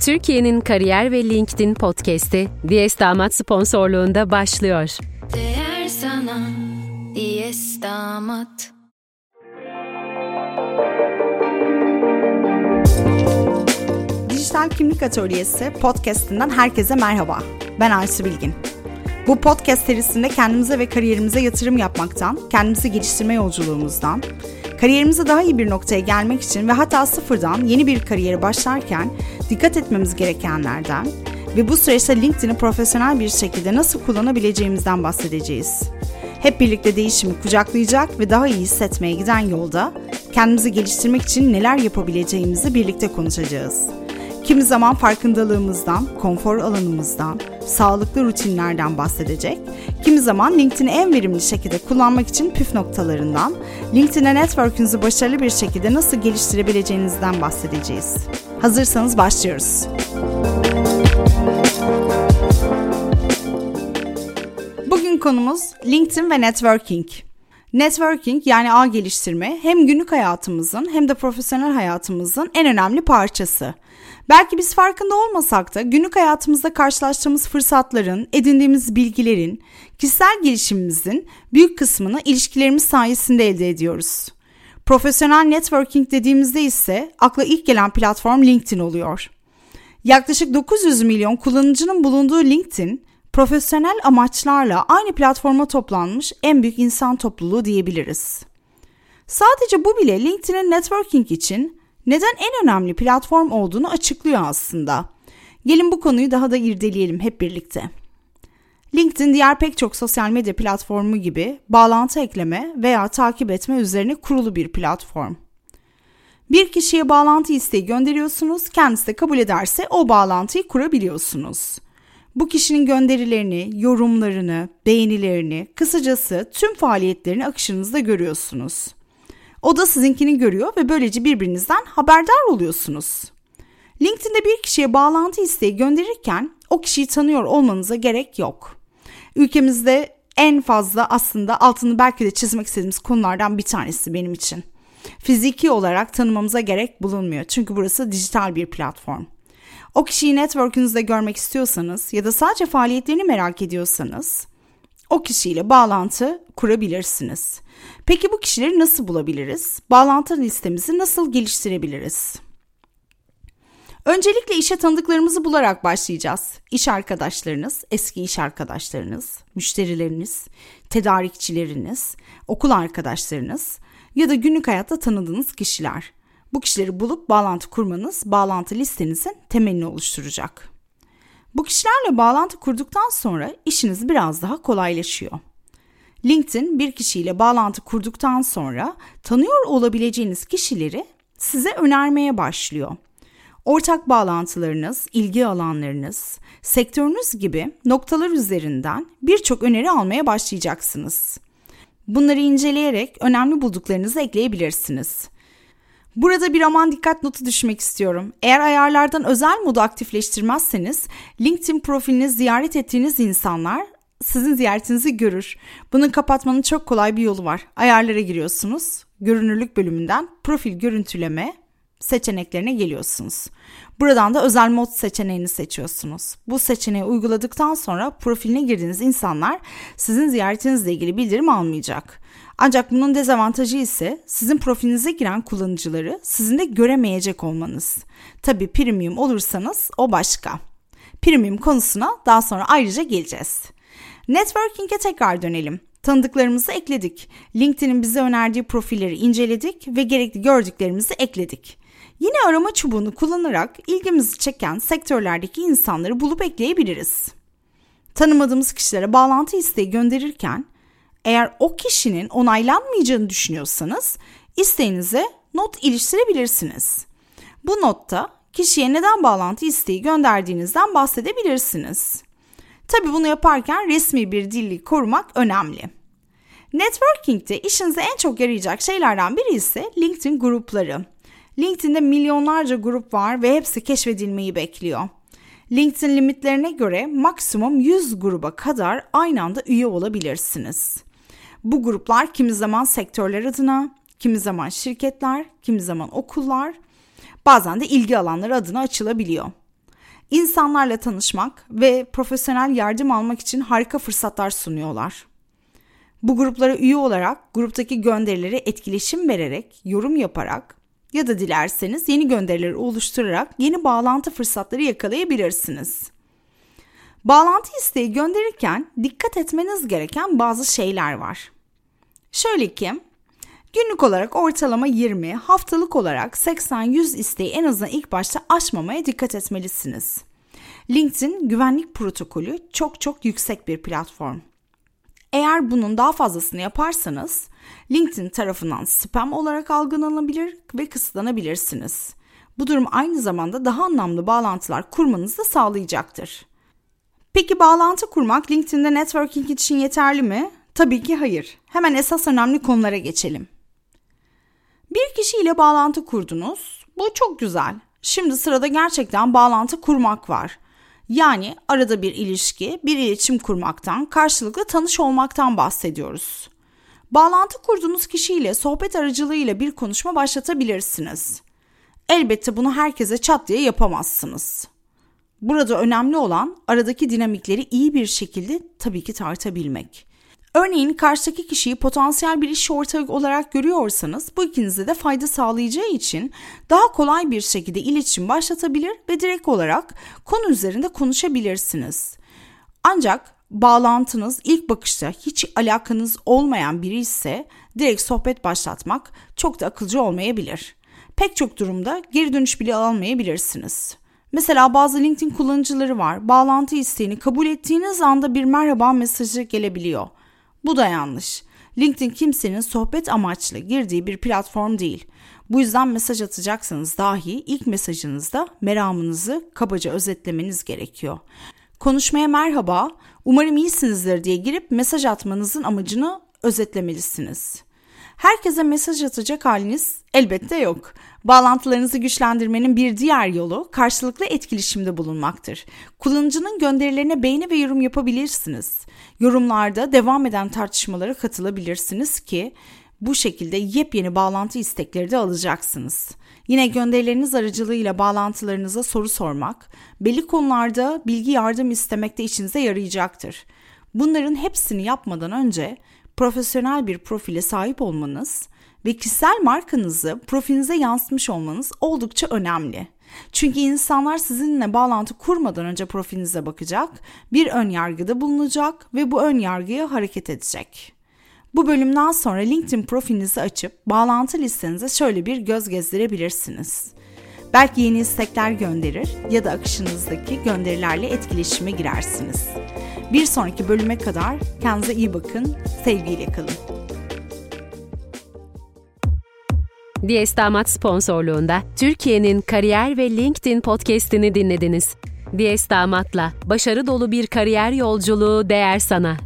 Türkiye'nin kariyer ve LinkedIn podcast'i Diyes Damat sponsorluğunda başlıyor. Değer sana Diyes Damat Dijital Kimlik Atölyesi podcast'inden herkese merhaba. Ben Aysu Bilgin. Bu podcast serisinde kendimize ve kariyerimize yatırım yapmaktan, kendimizi geliştirme yolculuğumuzdan, kariyerimize daha iyi bir noktaya gelmek için ve hatta sıfırdan yeni bir kariyere başlarken dikkat etmemiz gerekenlerden ve bu süreçte LinkedIn'i profesyonel bir şekilde nasıl kullanabileceğimizden bahsedeceğiz. Hep birlikte değişimi kucaklayacak ve daha iyi hissetmeye giden yolda kendimizi geliştirmek için neler yapabileceğimizi birlikte konuşacağız. Kimi zaman farkındalığımızdan, konfor alanımızdan, sağlıklı rutinlerden bahsedecek. Kimi zaman LinkedIn'i en verimli şekilde kullanmak için püf noktalarından, LinkedIn'e network'ünüzü başarılı bir şekilde nasıl geliştirebileceğinizden bahsedeceğiz. Hazırsanız başlıyoruz. Bugün konumuz LinkedIn ve networking. Networking yani ağ geliştirme hem günlük hayatımızın hem de profesyonel hayatımızın en önemli parçası. Belki biz farkında olmasak da günlük hayatımızda karşılaştığımız fırsatların, edindiğimiz bilgilerin, kişisel gelişimimizin büyük kısmını ilişkilerimiz sayesinde elde ediyoruz. Profesyonel networking dediğimizde ise akla ilk gelen platform LinkedIn oluyor. Yaklaşık 900 milyon kullanıcının bulunduğu LinkedIn, profesyonel amaçlarla aynı platforma toplanmış en büyük insan topluluğu diyebiliriz. Sadece bu bile LinkedIn'in networking için neden en önemli platform olduğunu açıklıyor aslında. Gelin bu konuyu daha da irdeleyelim hep birlikte. LinkedIn diğer pek çok sosyal medya platformu gibi bağlantı ekleme veya takip etme üzerine kurulu bir platform. Bir kişiye bağlantı isteği gönderiyorsunuz, kendisi de kabul ederse o bağlantıyı kurabiliyorsunuz. Bu kişinin gönderilerini, yorumlarını, beğenilerini, kısacası tüm faaliyetlerini akışınızda görüyorsunuz. O da sizinkini görüyor ve böylece birbirinizden haberdar oluyorsunuz. LinkedIn'de bir kişiye bağlantı isteği gönderirken o kişiyi tanıyor olmanıza gerek yok. Ülkemizde en fazla aslında altını belki de çizmek istediğimiz konulardan bir tanesi benim için. Fiziki olarak tanımamıza gerek bulunmuyor çünkü burası dijital bir platform. O kişiyi network'ünüzde görmek istiyorsanız ya da sadece faaliyetlerini merak ediyorsanız o kişiyle bağlantı kurabilirsiniz. Peki bu kişileri nasıl bulabiliriz? Bağlantı listemizi nasıl geliştirebiliriz? Öncelikle işe tanıdıklarımızı bularak başlayacağız. İş arkadaşlarınız, eski iş arkadaşlarınız, müşterileriniz, tedarikçileriniz, okul arkadaşlarınız ya da günlük hayatta tanıdığınız kişiler. Bu kişileri bulup bağlantı kurmanız bağlantı listenizin temelini oluşturacak. Bu kişilerle bağlantı kurduktan sonra işiniz biraz daha kolaylaşıyor. LinkedIn bir kişiyle bağlantı kurduktan sonra tanıyor olabileceğiniz kişileri size önermeye başlıyor. Ortak bağlantılarınız, ilgi alanlarınız, sektörünüz gibi noktalar üzerinden birçok öneri almaya başlayacaksınız. Bunları inceleyerek önemli bulduklarınızı ekleyebilirsiniz. Burada bir aman dikkat notu düşmek istiyorum. Eğer ayarlardan özel modu aktifleştirmezseniz LinkedIn profilini ziyaret ettiğiniz insanlar sizin ziyaretinizi görür. Bunu kapatmanın çok kolay bir yolu var. Ayarlara giriyorsunuz. Görünürlük bölümünden profil görüntüleme seçeneklerine geliyorsunuz. Buradan da özel mod seçeneğini seçiyorsunuz. Bu seçeneği uyguladıktan sonra profiline girdiğiniz insanlar sizin ziyaretinizle ilgili bildirim almayacak. Ancak bunun dezavantajı ise sizin profilinize giren kullanıcıları sizin de göremeyecek olmanız. Tabi premium olursanız o başka. Premium konusuna daha sonra ayrıca geleceğiz. Networking'e tekrar dönelim. Tanıdıklarımızı ekledik. LinkedIn'in bize önerdiği profilleri inceledik ve gerekli gördüklerimizi ekledik. Yine arama çubuğunu kullanarak ilgimizi çeken sektörlerdeki insanları bulup ekleyebiliriz. Tanımadığımız kişilere bağlantı isteği gönderirken eğer o kişinin onaylanmayacağını düşünüyorsanız isteğinize not iliştirebilirsiniz. Bu notta kişiye neden bağlantı isteği gönderdiğinizden bahsedebilirsiniz. Tabi bunu yaparken resmi bir dili korumak önemli. Networking'de işinize en çok yarayacak şeylerden biri ise LinkedIn grupları. LinkedIn'de milyonlarca grup var ve hepsi keşfedilmeyi bekliyor. LinkedIn limitlerine göre maksimum 100 gruba kadar aynı anda üye olabilirsiniz. Bu gruplar kimi zaman sektörler adına, kimi zaman şirketler, kimi zaman okullar, bazen de ilgi alanları adına açılabiliyor. insanlarla tanışmak ve profesyonel yardım almak için harika fırsatlar sunuyorlar. Bu gruplara üye olarak gruptaki gönderileri etkileşim vererek, yorum yaparak ya da dilerseniz yeni gönderileri oluşturarak yeni bağlantı fırsatları yakalayabilirsiniz. Bağlantı isteği gönderirken dikkat etmeniz gereken bazı şeyler var. Şöyle ki, günlük olarak ortalama 20, haftalık olarak 80-100 isteği en azından ilk başta açmamaya dikkat etmelisiniz. LinkedIn güvenlik protokolü çok çok yüksek bir platform. Eğer bunun daha fazlasını yaparsanız LinkedIn tarafından spam olarak algılanabilir ve kısıtlanabilirsiniz. Bu durum aynı zamanda daha anlamlı bağlantılar kurmanızı da sağlayacaktır. Peki bağlantı kurmak LinkedIn'de networking için yeterli mi? Tabii ki hayır. Hemen esas önemli konulara geçelim. Bir kişiyle bağlantı kurdunuz. Bu çok güzel. Şimdi sırada gerçekten bağlantı kurmak var. Yani arada bir ilişki, bir iletişim kurmaktan, karşılıklı tanış olmaktan bahsediyoruz. Bağlantı kurduğunuz kişiyle sohbet aracılığıyla bir konuşma başlatabilirsiniz. Elbette bunu herkese çat diye yapamazsınız. Burada önemli olan aradaki dinamikleri iyi bir şekilde tabii ki tartabilmek. Örneğin karşıdaki kişiyi potansiyel bir iş ortağı olarak görüyorsanız bu ikinize de fayda sağlayacağı için daha kolay bir şekilde iletişim başlatabilir ve direkt olarak konu üzerinde konuşabilirsiniz. Ancak bağlantınız ilk bakışta hiç alakanız olmayan biri ise direkt sohbet başlatmak çok da akılcı olmayabilir. Pek çok durumda geri dönüş bile almayabilirsiniz. Mesela bazı LinkedIn kullanıcıları var. Bağlantı isteğini kabul ettiğiniz anda bir merhaba mesajı gelebiliyor. Bu da yanlış. LinkedIn kimsenin sohbet amaçlı girdiği bir platform değil. Bu yüzden mesaj atacaksanız dahi ilk mesajınızda meramınızı kabaca özetlemeniz gerekiyor. Konuşmaya merhaba, umarım iyisinizdir diye girip mesaj atmanızın amacını özetlemelisiniz. Herkese mesaj atacak haliniz elbette yok. Bağlantılarınızı güçlendirmenin bir diğer yolu karşılıklı etkileşimde bulunmaktır. Kullanıcının gönderilerine beğeni ve yorum yapabilirsiniz. Yorumlarda devam eden tartışmalara katılabilirsiniz ki bu şekilde yepyeni bağlantı istekleri de alacaksınız. Yine gönderileriniz aracılığıyla bağlantılarınıza soru sormak, belli konularda bilgi yardım istemek de işinize yarayacaktır. Bunların hepsini yapmadan önce profesyonel bir profile sahip olmanız ve kişisel markanızı profilinize yansıtmış olmanız oldukça önemli. Çünkü insanlar sizinle bağlantı kurmadan önce profilinize bakacak, bir ön yargıda bulunacak ve bu ön yargıya hareket edecek. Bu bölümden sonra LinkedIn profilinizi açıp bağlantı listenize şöyle bir göz gezdirebilirsiniz. Belki yeni istekler gönderir ya da akışınızdaki gönderilerle etkileşime girersiniz. Bir sonraki bölüme kadar kendinize iyi bakın, sevgiyle kalın. Diyes Damat sponsorluğunda Türkiye'nin kariyer ve LinkedIn podcast'ini dinlediniz. Diyes Damat'la başarı dolu bir kariyer yolculuğu değer sana.